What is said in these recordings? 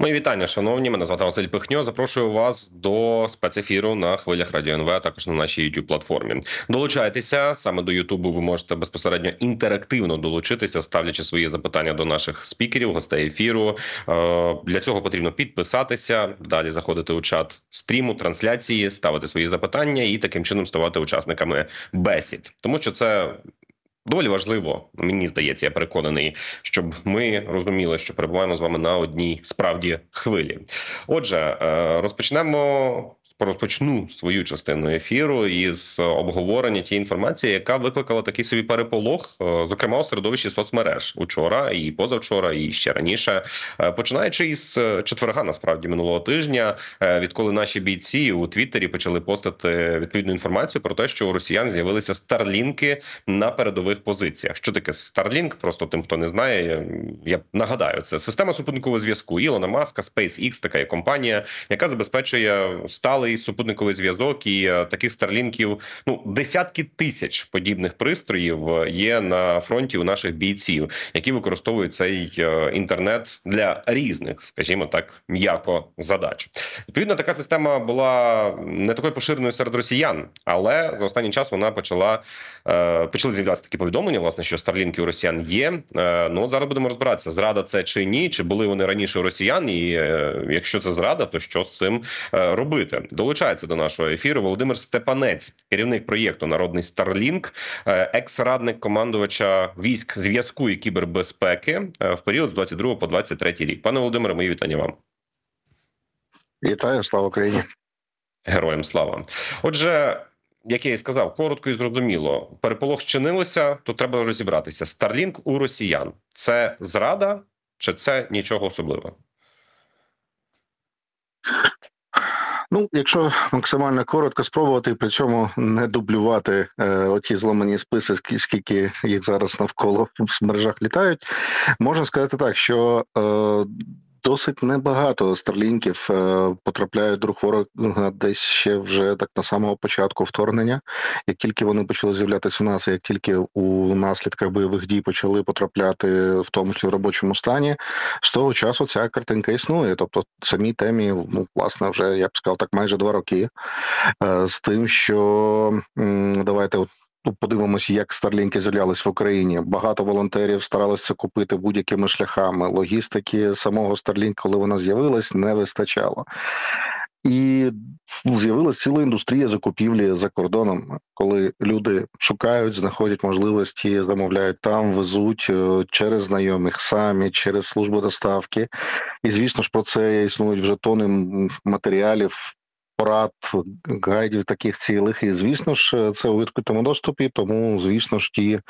Мої вітання, шановні. Мене звати Василь Пихньо. Запрошую вас до спецефіру на хвилях Радіо НВ, а також на нашій youtube платформі. Долучайтеся саме до Ютубу. Ви можете безпосередньо інтерактивно долучитися, ставлячи свої запитання до наших спікерів, гостей ефіру. Е, для цього потрібно підписатися, далі заходити у чат стріму, трансляції, ставити свої запитання і таким чином ставати учасниками бесід, тому що це Доволі важливо, мені здається, я переконаний, щоб ми розуміли, що перебуваємо з вами на одній справді хвилі. Отже, е, розпочнемо розпочну свою частину ефіру із обговорення тієї інформації, яка викликала такий собі переполох, е, зокрема у середовищі соцмереж учора і позавчора, і ще раніше, е, починаючи із е, четверга, насправді минулого тижня, відколи наші бійці у Твіттері почали постати відповідну інформацію про те, що у росіян з'явилися старлінки на передових позиціях. Що таке Starlink? Просто тим, хто не знає, я нагадаю, це система супутникового зв'язку Ілона Маска, SpaceX, така є компанія, яка забезпечує сталий сталий супутниковий зв'язок, і е, таких старлінків ну десятки тисяч подібних пристроїв е, є на фронті у наших бійців, які використовують цей е, інтернет для різних, скажімо так, м'яко задач. Відповідно, така система була не такою поширеною серед росіян, але за останній час вона почала почали з'являтися такі повідомлення, власне, що старлінки у росіян є. Ну от зараз будемо розбиратися, зрада це чи ні, чи були вони раніше у росіян, і якщо це зрада, то що з цим робити? Долучається до нашого ефіру Володимир Степанець, керівник проєкту Народний Старлінк, е, екс-радник командувача військ зв'язку і кібербезпеки е, в період з 22 по 23 рік. Пане Володимире, мої вітання вам. Вітаю, слава Україні, героям слава. Отже. Як я і сказав, коротко і зрозуміло, переполох чинилося, то треба розібратися. Старлінк у росіян це зрада чи це нічого особливого? Ну, якщо максимально коротко спробувати, при цьому не дублювати е, оті зламані списи, скільки їх зараз навколо в мережах літають, можна сказати так, що е, Досить небагато старлінків е, потрапляють до ворога десь ще вже так на самого початку вторгнення. Як тільки вони почали з'являтися у нас, як тільки у наслідках бойових дій почали потрапляти, в тому числі в робочому стані, з того часу ця картинка існує. Тобто, самій темі, ну власне, вже я б сказав так, майже два роки. Е, з тим, що давайте от Ну, подивимося, як старлінки з'являлись в Україні. Багато волонтерів старалися купити будь-якими шляхами. Логістики самого Starlink, коли вона з'явилась, не вистачало. І з'явилася ціла індустрія закупівлі за кордоном, коли люди шукають, знаходять можливості, замовляють там, везуть е, через знайомих самі, через службу доставки. І звісно ж про це існують вже тони матеріалів порад, гайдів таких цілих. І звісно ж, це у відкритому доступі. Тому, звісно ж, ті,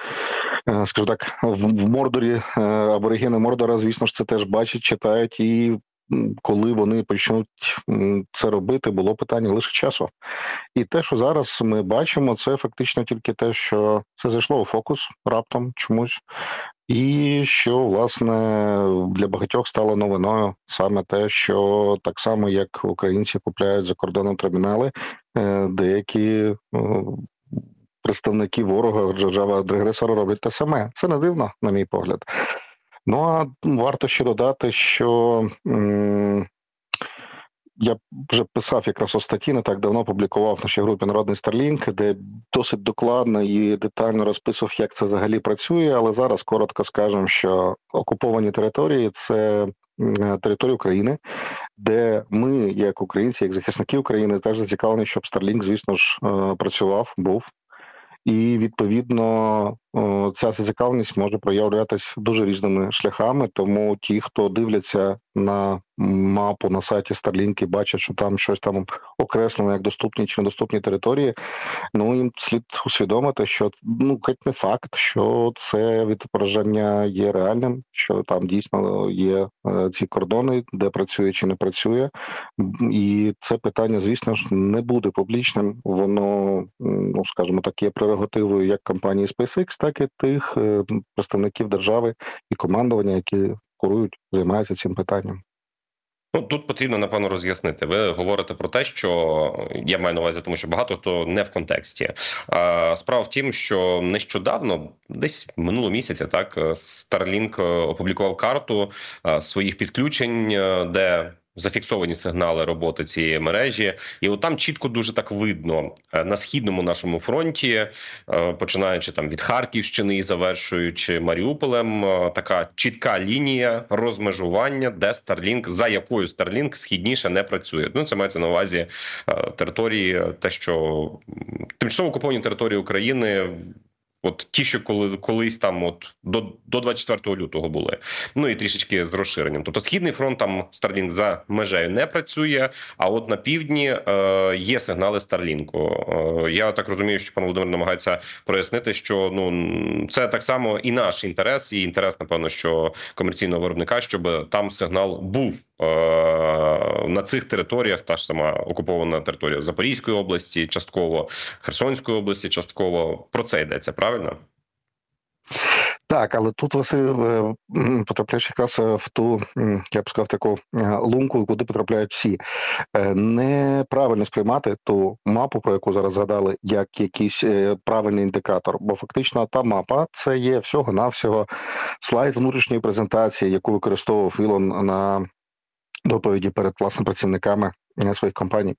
е, скажу так, в Мордорі е, аборигени Мордора, звісно ж, це теж бачать, читають і. Коли вони почнуть це робити, було питання лише часу, і те, що зараз ми бачимо, це фактично тільки те, що це зайшло у фокус раптом чомусь, і що власне для багатьох стало новиною саме те, що так само як українці купляють за кордоном термінали, е, деякі представники ворога держава агресора роблять те саме. Це не дивно, на мій погляд. Ну а варто ще додати, що я вже писав якраз у статті, не так давно публікував в нашій групі Народний Старлінк, де досить докладно і детально розписував, як це взагалі працює. Але зараз коротко скажемо, що окуповані території це територія України, де ми, як українці, як захисники України, теж зацікавлені, щоб Старлінк, звісно ж, е, працював, був. І відповідно ця зацікавленість може проявлятися дуже різними шляхами. Тому ті, хто дивляться на мапу на сайті і бачать, що там щось там окреслено як доступні чи недоступні території. Ну їм слід усвідомити, що ну геть не факт, що це відображення є реальним, що там дійсно є е, ці кордони, де працює чи не працює, і це питання, звісно ж, не буде публічним. Воно ну скажімо так, є прерогативою як компанії SpaceX, так і тих е, представників держави і командування, які курують, займаються цим питанням. Ну тут потрібно напевно роз'яснити. Ви говорите про те, що я маю на увазі, тому що багато хто не в контексті. Справа в тім, що нещодавно, десь минулого місяця, так Starlink опублікував карту своїх підключень, де зафіксовані сигнали роботи цієї мережі, і от там чітко дуже так видно е, на східному нашому фронті, е, починаючи там від Харківщини і завершуючи Маріуполем, е, така чітка лінія розмежування, де Старлінк за якою Старлінк східніше не працює. Ну це мається на увазі території, те, що тимчасово окуповані території України От ті, що коли колись там, от до до 24 лютого були, ну і трішечки з розширенням. Тобто східний фронт там Starlink за межею не працює. А от на півдні е, є сигнали Старлінку. Е, я так розумію, що пан Володимир намагається прояснити, що ну це так само і наш інтерес, і інтерес, напевно, що комерційного виробника, щоб там сигнал був на цих територіях. Та ж сама окупована територія Запорізької області, частково Херсонської області, частково про це йдеться правильно? Так, але тут Василь е, потрапляєш якраз е, в ту, я б сказав, таку е, лунку, куди потрапляють всі. Неправильно сприймати ту мапу, про яку зараз згадали, як якийсь правильний індикатор. Бо фактично та мапа це є всього-навсього слайд внутрішньої презентації, яку використовував Ілон на доповіді перед власне працівниками своїх компаній.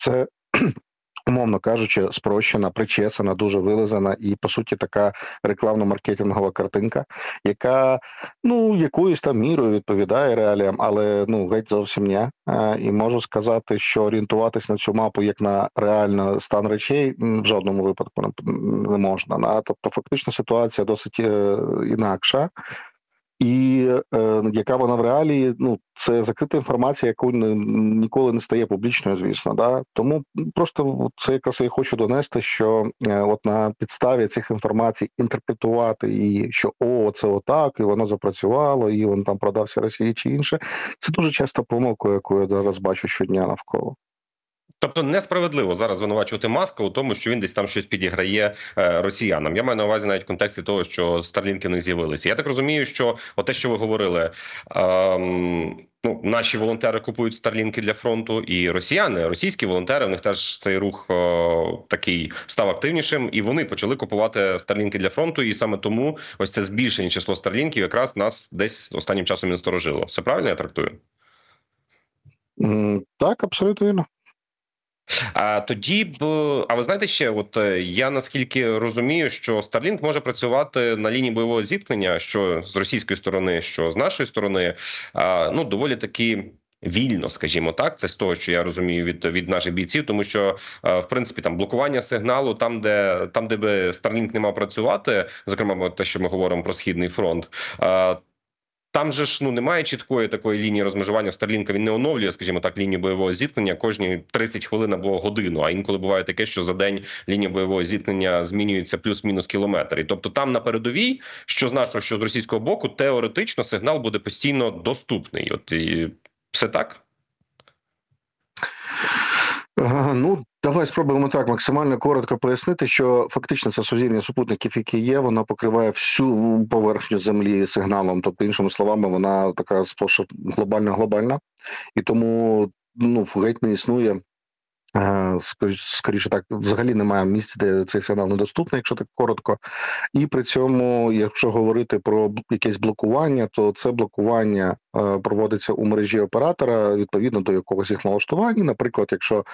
Це умовно кажучи, спрощена, причесана, дуже вилизана і по суті така рекламно-маркетингова картинка, яка ну якоюсь там мірою відповідає реаліям, але ну геть зовсім не. І можу сказати, що орієнтуватись на цю мапу як на реальний стан речей в жодному випадку не можна. Тобто, фактично ситуація досить е, інакша і е, яка вона в реалії? Ну це закрита інформація, яку ніколи не стає публічною, звісно. Да тому просто це якраз я хочу донести, що е, от на підставі цих інформацій інтерпретувати і що о, це отак, і воно запрацювало, і він там продався Росії чи інше. Це дуже часто помилка, яку я зараз бачу щодня навколо. Тобто несправедливо зараз звинувачувати маска у тому, що він десь там щось підіграє е, росіянам. Я маю на увазі навіть в контексті того, що старлінки не з'явилися. Я так розумію, що те, що ви говорили. Ем... Ну, наші волонтери купують старлінки для фронту, і росіяни, російські волонтери, в них теж цей рух о, такий став активнішим, і вони почали купувати старлінки для фронту. І саме тому ось це збільшення число старлінків якраз нас десь останнім часом не сторожило. Все правильно я трактую? Так, абсолютно вірно. А тоді б, а ви знаєте ще, от е, я наскільки розумію, що Starlink може працювати на лінії бойового зіткнення, що з російської сторони, що з нашої сторони, ну доволі таки. Вільно, скажімо так, це з того, що я розумію від від наших бійців, тому що в принципі там блокування сигналу, там де там, де би Starlink не мав працювати, зокрема, те, що ми говоримо про східний фронт, там же ж ну немає чіткої такої лінії розмежування Старлінка. Він не оновлює, скажімо так, лінію бойового зіткнення кожні 30 хвилин або годину. А інколи буває таке, що за день лінія бойового зіткнення змінюється плюс-мінус кілометр. І тобто, там на передовій, що з що з російського боку, теоретично сигнал буде постійно доступний. От і все так. Ну Давай спробуємо так максимально коротко пояснити, що фактично це сузір'я супутників, які є, вона покриває всю поверхню землі сигналом. Тобто, іншими словами, вона така сплоша глобальна глобальна, і тому ну геть не існує скоріше так, взагалі немає місць, де цей сигнал недоступний, якщо так коротко. І при цьому, якщо говорити про якесь блокування, то це блокування е, проводиться у мережі оператора відповідно до якогось їх налаштування. Наприклад, якщо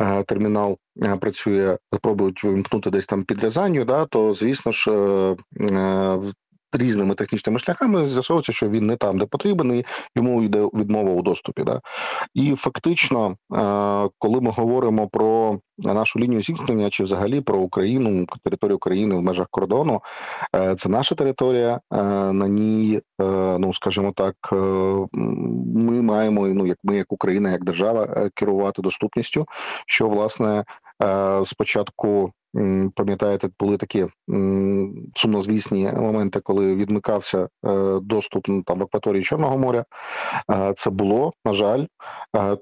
е, термінал працює, спробують вимкнути десь там підрізанню, да, то звісно ж різними технічними шляхами з'ясовується, що він не там, де потрібен, і йому йде відмова у доступі. Да? І фактично, е, коли ми говоримо про нашу лінію зіткнення, чи взагалі про Україну, територію України в межах кордону, е, це наша територія. Е, на ній, ну скажімо так, ми маємо ну як ми, як Україна, як держава, керувати доступністю, що власне спочатку пам'ятаєте, були такі сумнозвісні моменти, коли відмикався е, доступ ну, там в акваторії Чорного моря. Це було на жаль.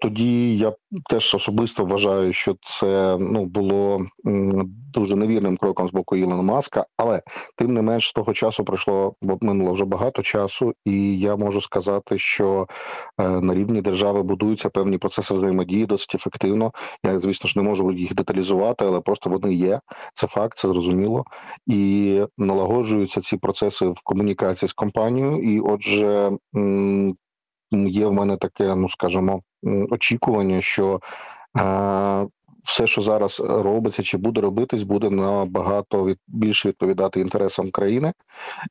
Тоді я теж особисто вважаю, що це ну було дуже невірним кроком з боку Ілона Маска, але тим не менш з того часу пройшло бо минуло вже багато часу, і я можу сказати, що е, на рівні держави будуються певні процеси взаємодії досить ефективно. Я звісно ж не можу їх деталізувати, але просто вони є. Це факт, це зрозуміло, і налагоджуються ці процеси в комунікації з компанією. І, отже, є в мене таке, ну скажімо, очікування, що е, все, що зараз робиться чи буде робитись, буде набагато від більше відповідати інтересам країни.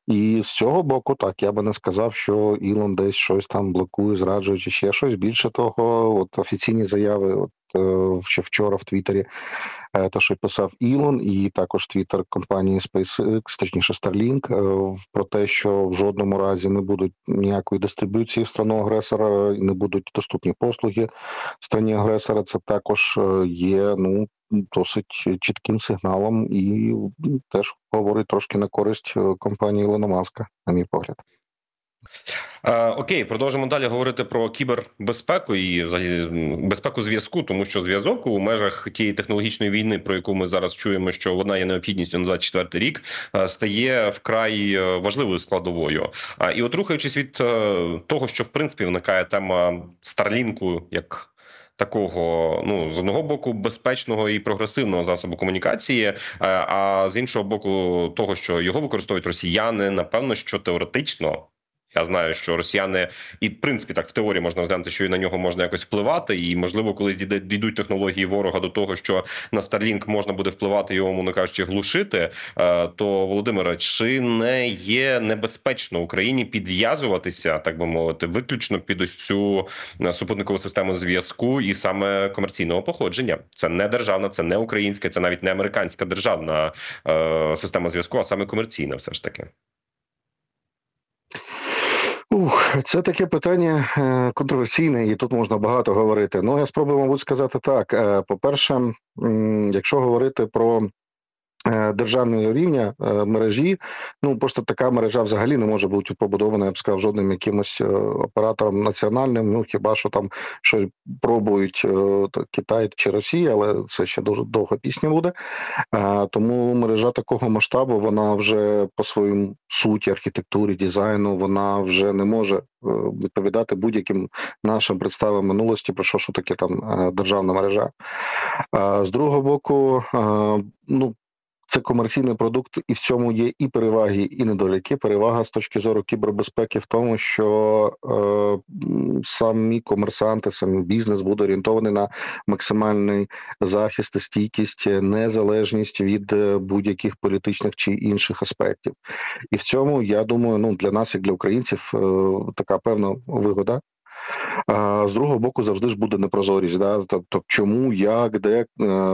І з цього боку, так я би не сказав, що Ілон десь щось там блокує, зраджує, чи ще щось. Більше того, от офіційні заяви, от ще вчора в Твіттері, е, те, що писав Ілон, і також Твіттер компанії SpaceX, точніше Starlink, е, про те, що в жодному разі не будуть ніякої дистриб'юції в страну агресора, не будуть доступні послуги в страні агресора. Це також є ну. Досить чітким сигналом, і теж говорить трошки на користь компанії Ілона Маска, на мій погляд. Е, окей, продовжимо далі говорити про кібербезпеку і взагалі безпеку зв'язку, тому що зв'язок у межах тієї технологічної війни, про яку ми зараз чуємо, що вона є необхідністю на 24 рік, е, стає вкрай е, важливою складовою. І от рухаючись від того, що в принципі виникає тема Старлінку як. Такого ну з одного боку безпечного і прогресивного засобу комунікації, а з іншого боку, того, що його використовують росіяни, напевно, що теоретично я знаю, що росіяни і в принципі так в теорії можна розглянути, що і на нього можна якось впливати, і можливо, колись дійдуть технології ворога до того, що на Starlink можна буде впливати його, мовно кажучи, глушити. Е, то Володимире, чи не є небезпечно Україні підв'язуватися, так би мовити, виключно під ось цю е, супутникову систему зв'язку і саме комерційного походження? Це не державна, це не українська, це навіть не американська державна е, система зв'язку, а саме комерційна, все ж таки. Це таке питання е, контроверсійне, і тут можна багато говорити. Ну я спробую, мабуть, сказати так. Е, по-перше, якщо говорити про державного рівня е, мережі, ну просто така мережа взагалі не може бути побудована, я б сказав, жодним якимось е, оператором національним. Ну хіба що там щось пробують Китай чи Росія, але це ще дуже довга пісня буде. Тому мережа такого масштабу вона вже по своїм суті, архітектурі, дизайну, вона вже не може відповідати будь-яким нашим представам минулості про що що таке там державна мережа. З другого боку, ну це комерційний продукт, і в цьому є і переваги, і недоліки. Перевага з точки зору кібербезпеки в тому, що е, самі комерсанти, сам бізнес буде орієнтований на максимальний захист, стійкість, незалежність від е, будь-яких політичних чи інших аспектів. І в цьому я думаю, ну для нас, як для українців, е, така певна вигода. А з другого боку, завжди ж буде непрозорість. Да? Тобто, чому, як, де е,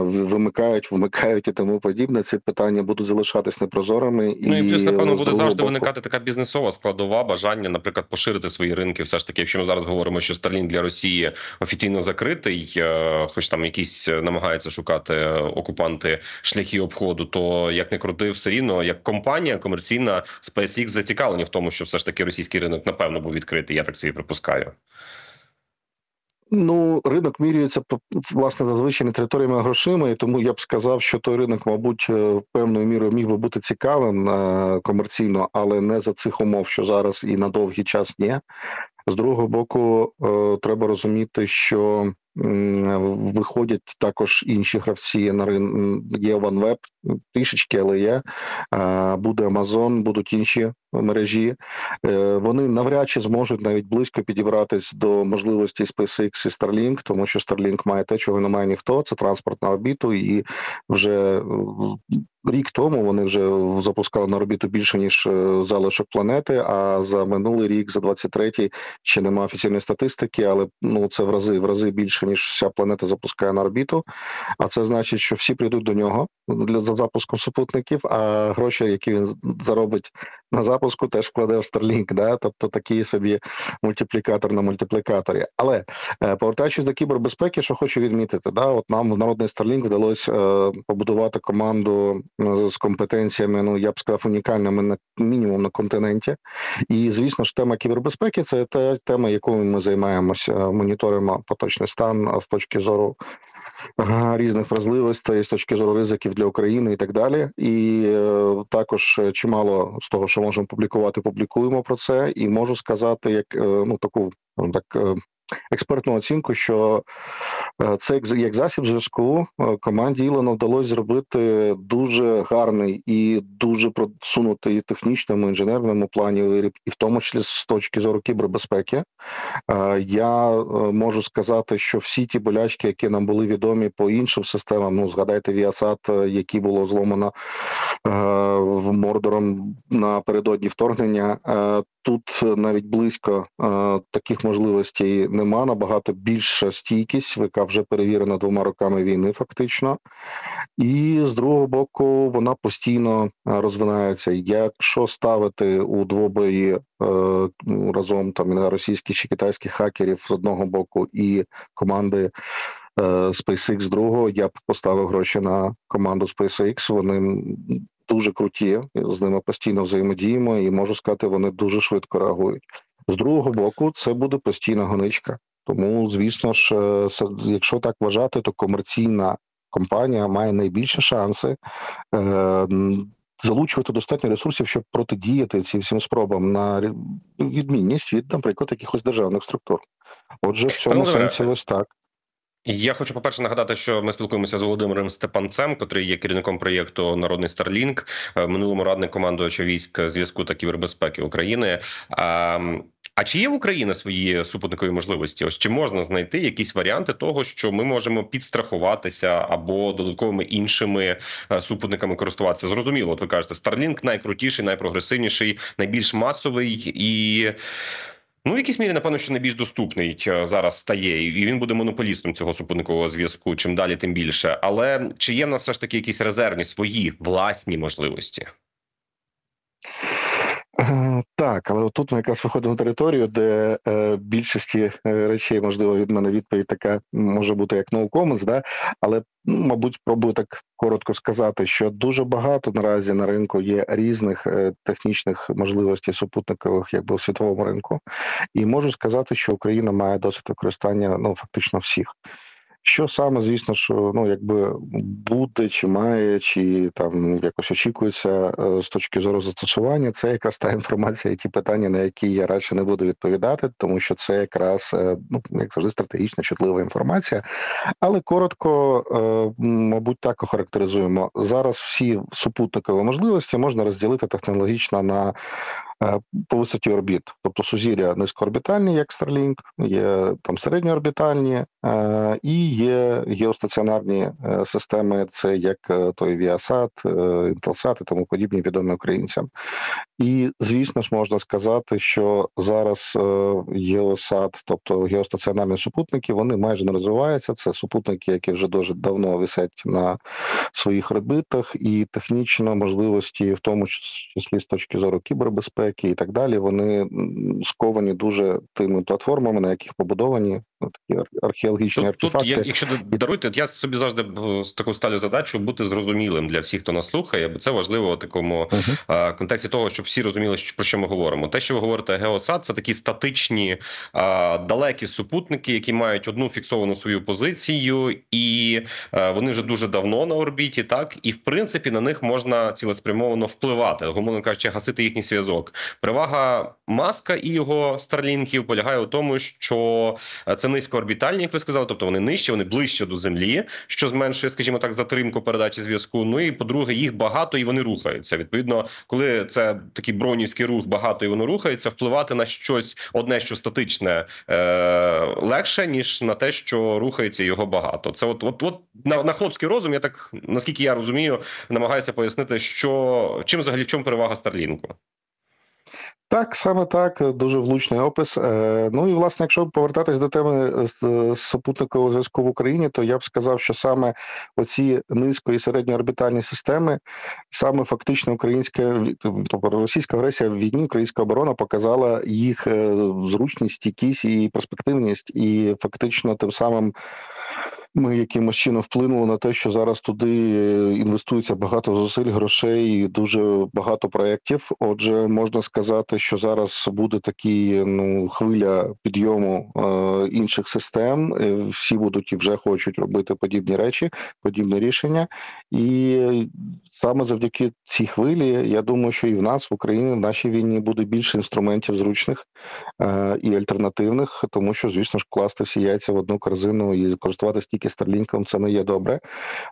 вимикають, вмикають і тому подібне. Ці питання будуть залишатись непрозорими. І, ну і плюс, напевно, буде завжди боку... виникати така бізнесова складова бажання, наприклад, поширити свої ринки. Все ж таки, якщо ми зараз говоримо, що Старлін для Росії офіційно закритий, е, хоч там якісь намагаються шукати окупанти шляхи обходу, то як не крути, все рівно як компанія комерційна SpaceX зацікавлені в тому, що все ж таки російський ринок напевно був відкритий. Я так собі припускаю. Ну, ринок мірюється власне зазвичай територіями грошима, і тому я б сказав, що той ринок, мабуть, е, певною мірою міг би бути цікавим е, комерційно, але не за цих умов, що зараз і на довгий час ні. З другого боку, е, треба розуміти, що виходять також інші гравці на ринок. Є OneWeb, трішечки, але є. Буде Amazon, будуть інші мережі. Е, вони навряд чи зможуть навіть близько підібратись до можливості SpaceX і Starlink, тому що Starlink має те, чого не має ніхто. Це транспорт на орбіту, і вже рік тому вони вже запускали на орбіту більше ніж е, залишок планети. А за минулий рік, за 23-й, ще немає офіційної статистики, але ну це в рази в рази більше ніж вся планета запускає на орбіту. А це значить, що всі прийдуть до нього для за запуском супутників. А гроші, які він заробить на запуску теж вкладе в Starlink, да? тобто такий собі мультиплікатор на мультиплікаторі. Але е, повертаючись до кібербезпеки, що хочу відмітити, да, от нам в народний Starlink вдалося е, побудувати команду е, з компетенціями, ну я б сказав, унікальними на мінімум на континенті. І звісно ж, тема кібербезпеки це та тема, якою ми займаємося, моніторимо поточний стан з точки зору різних вразливостей з точки зору ризиків для України і так далі. І е, також чимало з того, що можемо публікувати, публікуємо про це, і можу сказати, як е, ну таку так. Експертну оцінку, що е, це як засіб зв'язку е, команді Ілона вдалося зробити дуже гарний і дуже просунутий і технічному інженерному плані і в тому числі з точки зору кібербезпеки. Е, я можу сказати, що всі ті болячки, які нам були відомі по іншим системам, ну згадайте Віасад, які було зломано в Мордором напередодні вторгнення. Тут навіть близько таких можливостей нема набагато більша стійкість, яка вже перевірена двома роками війни, фактично, і з другого боку вона постійно розвинається. Якщо ставити у двобої е, разом там російських чи китайських хакерів з одного боку і команди. Е, SpaceX другого я б поставив гроші на команду SpaceX, Вони дуже круті, з ними постійно взаємодіємо, і можу сказати, вони дуже швидко реагують. З другого боку, це буде постійна гоничка. Тому, звісно ж, е, якщо так вважати, то комерційна компанія має найбільші шанси. Е, залучувати достатньо ресурсів, щоб протидіяти цим всім спробам на відмінність від, наприклад, якихось державних структур. Отже, в цьому сенсі ось так. Я хочу по перше нагадати, що ми спілкуємося з Володимиром Степанцем, котрий є керівником проєкту Народний Старлінк, минулому радник командувача військ зв'язку та кібербезпеки України. А чи є в Україні свої супутникові можливості? Ось чи можна знайти якісь варіанти того, що ми можемо підстрахуватися або додатковими іншими е, супутниками користуватися? Зрозуміло, от ви кажете, Starlink найкрутіший, найпрогресивніший, найбільш масовий і. Ну, в якійсь мірі, напевно, що найбільш доступний е, зараз стає, і він буде монополістом цього супутникового зв'язку. Чим далі, тим більше. Але чи є в нас все ж таки якісь резервні свої власні можливості? Е, так, але тут ми якраз виходимо на територію, де е, більшості е, речей, можливо, від мене відповідь така може бути як no comments, да? але ну, мабуть, спробую так коротко сказати, що дуже багато наразі на ринку є різних е, технічних можливостей супутникових, якби у світовому ринку, і можу сказати, що Україна має досвід використання ну фактично всіх. Що саме, звісно, що ну якби буде, чи має, чи там якось очікується е, з точки зору застосування, це якраз та інформація, і ті питання, на які я радше не буду відповідати, тому що це якраз е, ну як завжди стратегічна чутлива інформація. Але коротко, е, мабуть, так охарактеризуємо зараз. Всі супутникові можливості можна розділити технологічно на по висоті орбіт, тобто сузір'я низькоорбітальні, як Starlink, є там середньоорбітальні е, і є геостаціонарні е, системи, це як той Viasat, Intelsat і тому подібні відомі українцям. І звісно ж можна сказати, що зараз Геосат, тобто геостаціонарні супутники, вони майже не розвиваються. Це супутники, які вже дуже давно висять на своїх орбитах, і технічно можливості, в тому числі з точки зору кібербезпеки безпеки і так далі, вони сковані дуже тими платформами, на яких побудовані такі археологічні тут, артефакти. Тут, якщо даруйте, я собі завжди таку ставлю задачу бути зрозумілим для всіх, хто нас слухає, бо це важливо в такому uh -huh. а, контексті того, щоб всі розуміли, про що ми говоримо. Те, що ви говорите, геосад, це такі статичні а, далекі супутники, які мають одну фіксовану свою позицію, і а, вони вже дуже давно на орбіті, так і в принципі на них можна цілеспрямовано впливати, умовно кажучи, гасити їхній зв'язок. Перевага маска і його старлінків полягає у тому, що це низькоорбітальні, як ви сказали, тобто вони нижче, вони ближче до землі, що зменшує, скажімо так, затримку передачі зв'язку. Ну і по-друге, їх багато і вони рухаються. Відповідно, коли це такий бронівський рух, багато і воно рухається, впливати на щось одне, що статичне е- легше ніж на те, що рухається його багато. Це от, от, от на, на хлопський розум, я так наскільки я розумію, намагаюся пояснити, що чим взагалі в чому перевага Старлінку. Так, саме так, дуже влучний опис. Е, Ну і власне, якщо повертатись до теми з супутникового зв'язку в Україні, то я б сказав, що саме оці низько і середньоорбітальні системи, саме фактично українська тобто російська агресія в війні, українська оборона показала їх е, зручність, стійкість і перспективність, і фактично тим самим. Ми якимось чином вплинули на те, що зараз туди е, інвестується багато зусиль, грошей, і дуже багато проєктів. Отже, можна сказати, що зараз буде такі ну хвиля підйому е, інших систем. Е, Всі будуть і вже хочуть робити подібні речі, подібні рішення. І саме завдяки цій хвилі, я думаю, що і в нас в Україні в нашій війні буде більше інструментів зручних е, і альтернативних, тому що, звісно ж, класти всі яйця в одну корзину і користуватися тільки старлінком це не є добре.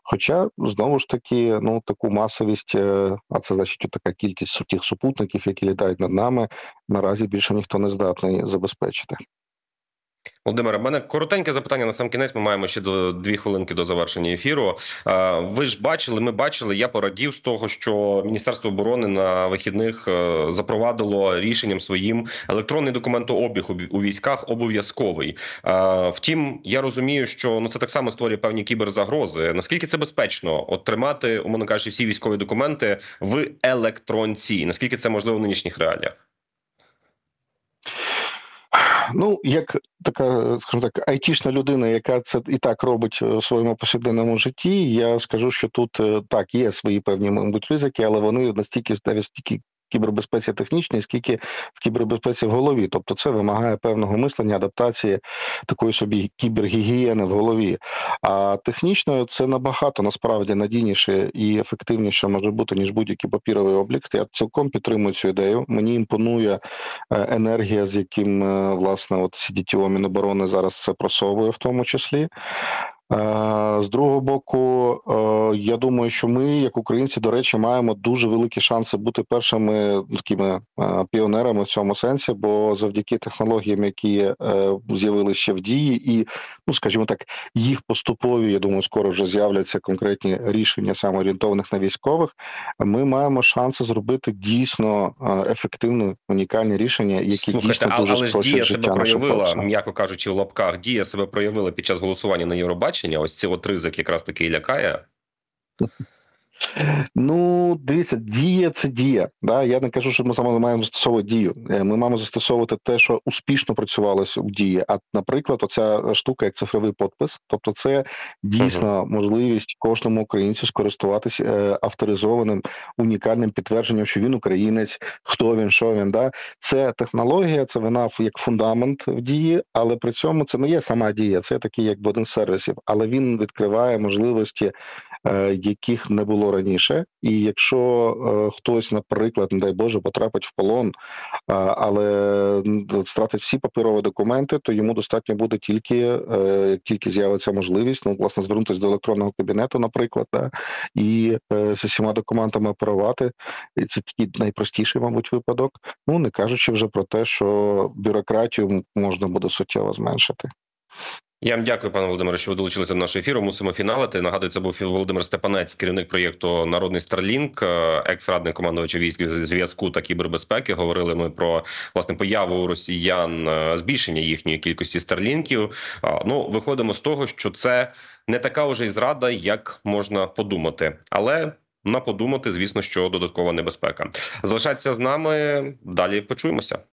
Хоча знову ж таки, ну таку масовість, е, а це значить така кількість тих супутників, які літають над нами, наразі більше ніхто не здатний забезпечити. Володимире, в мене коротеньке запитання на сам кінець. Ми маємо ще до дві хвилинки до завершення ефіру. Ви ж бачили, ми бачили. Я порадів з того, що Міністерство оборони на вихідних е, запровадило рішенням своїм електронний документообіг у військах обов'язковий. Втім, я розумію, що ну це так само створює певні кіберзагрози. Наскільки це безпечно от тримати, умовно кажучи, всі військові документи в електронці? Наскільки це можливо в нинішніх реаліях? Ну, як така, скажімо так, айтішна людина, яка це і так робить в своєму повсякденному житті, я скажу, що тут е, так є свої певні, мабуть, ризики, але вони настільки навіть стільки кібербезпеці технічній, скільки в кібербезпеці в голові. Тобто це вимагає певного мислення, адаптації такої собі кібергігієни в голові. А технічно це набагато насправді надійніше і ефективніше може бути ніж будь-який папіровий облік. Я цілком підтримую цю ідею. Мені імпонує е, енергія, з яким е, власне от CDTO Міноборони зараз це просовує, в тому числі. Е, З другого боку, е, я думаю, що ми, як українці, до речі, маємо дуже великі шанси бути першими такими е, піонерами в цьому сенсі, бо завдяки технологіям, які з'явилися ще в дії, і ну скажімо так, їх поступові, я думаю, скоро вже з'являться конкретні рішення саме орієнтованих на військових. Ми маємо шанси зробити дійсно ефективні унікальні рішення, які Слухайте, дійсно дуже але ж дія життя себе проявила, м'яко кажучи, в лапках. Дія себе проявила під час голосування на Євробачення. Ось цей от ризик якраз таки і лякає. Ну, дивіться, дія це дія. Да? Я не кажу, що ми саме маємо застосовувати дію. Е, Ми маємо застосовувати те, що успішно працювалося в дії. А, наприклад, оця штука, як цифровий подпис, тобто це дійсно можливість кожному українцю скористуватися е, авторизованим унікальним підтвердженням, що він українець, хто він, що він. Да? Це технологія, це вона як фундамент в дії, але при цьому це не є сама дія, це такий як один з сервісів, але він відкриває можливості яких не було раніше. І якщо е, хтось, наприклад, не дай Боже, потрапить в полон, але м, втратить всі паперові документи, то йому достатньо буде тільки е, тільки з'явиться можливість, ну власне звернутися до електронного кабінету, наприклад, да, і е, з усіма документами оперувати. І це такий найпростіший, мабуть, випадок. Ну не кажучи вже про те, що бюрократію можна буде суттєво зменшити. Я вам дякую, пане Володимире, що ви долучилися до нашого ефіру. Мусимо фіналити. Нагадую, це був Володимир Степанець, керівник проєкту Народний Старлінк, е, екс-радник командувача військ зв'язку та кібербезпеки. Говорили ми про власне появу росіян е, збільшення їхньої кількості старлінків. Ну виходимо з того, що це не така вже й зрада, як можна подумати, але. На подумати, звісно, що додаткова небезпека. Залишайтеся з нами. Далі почуємося.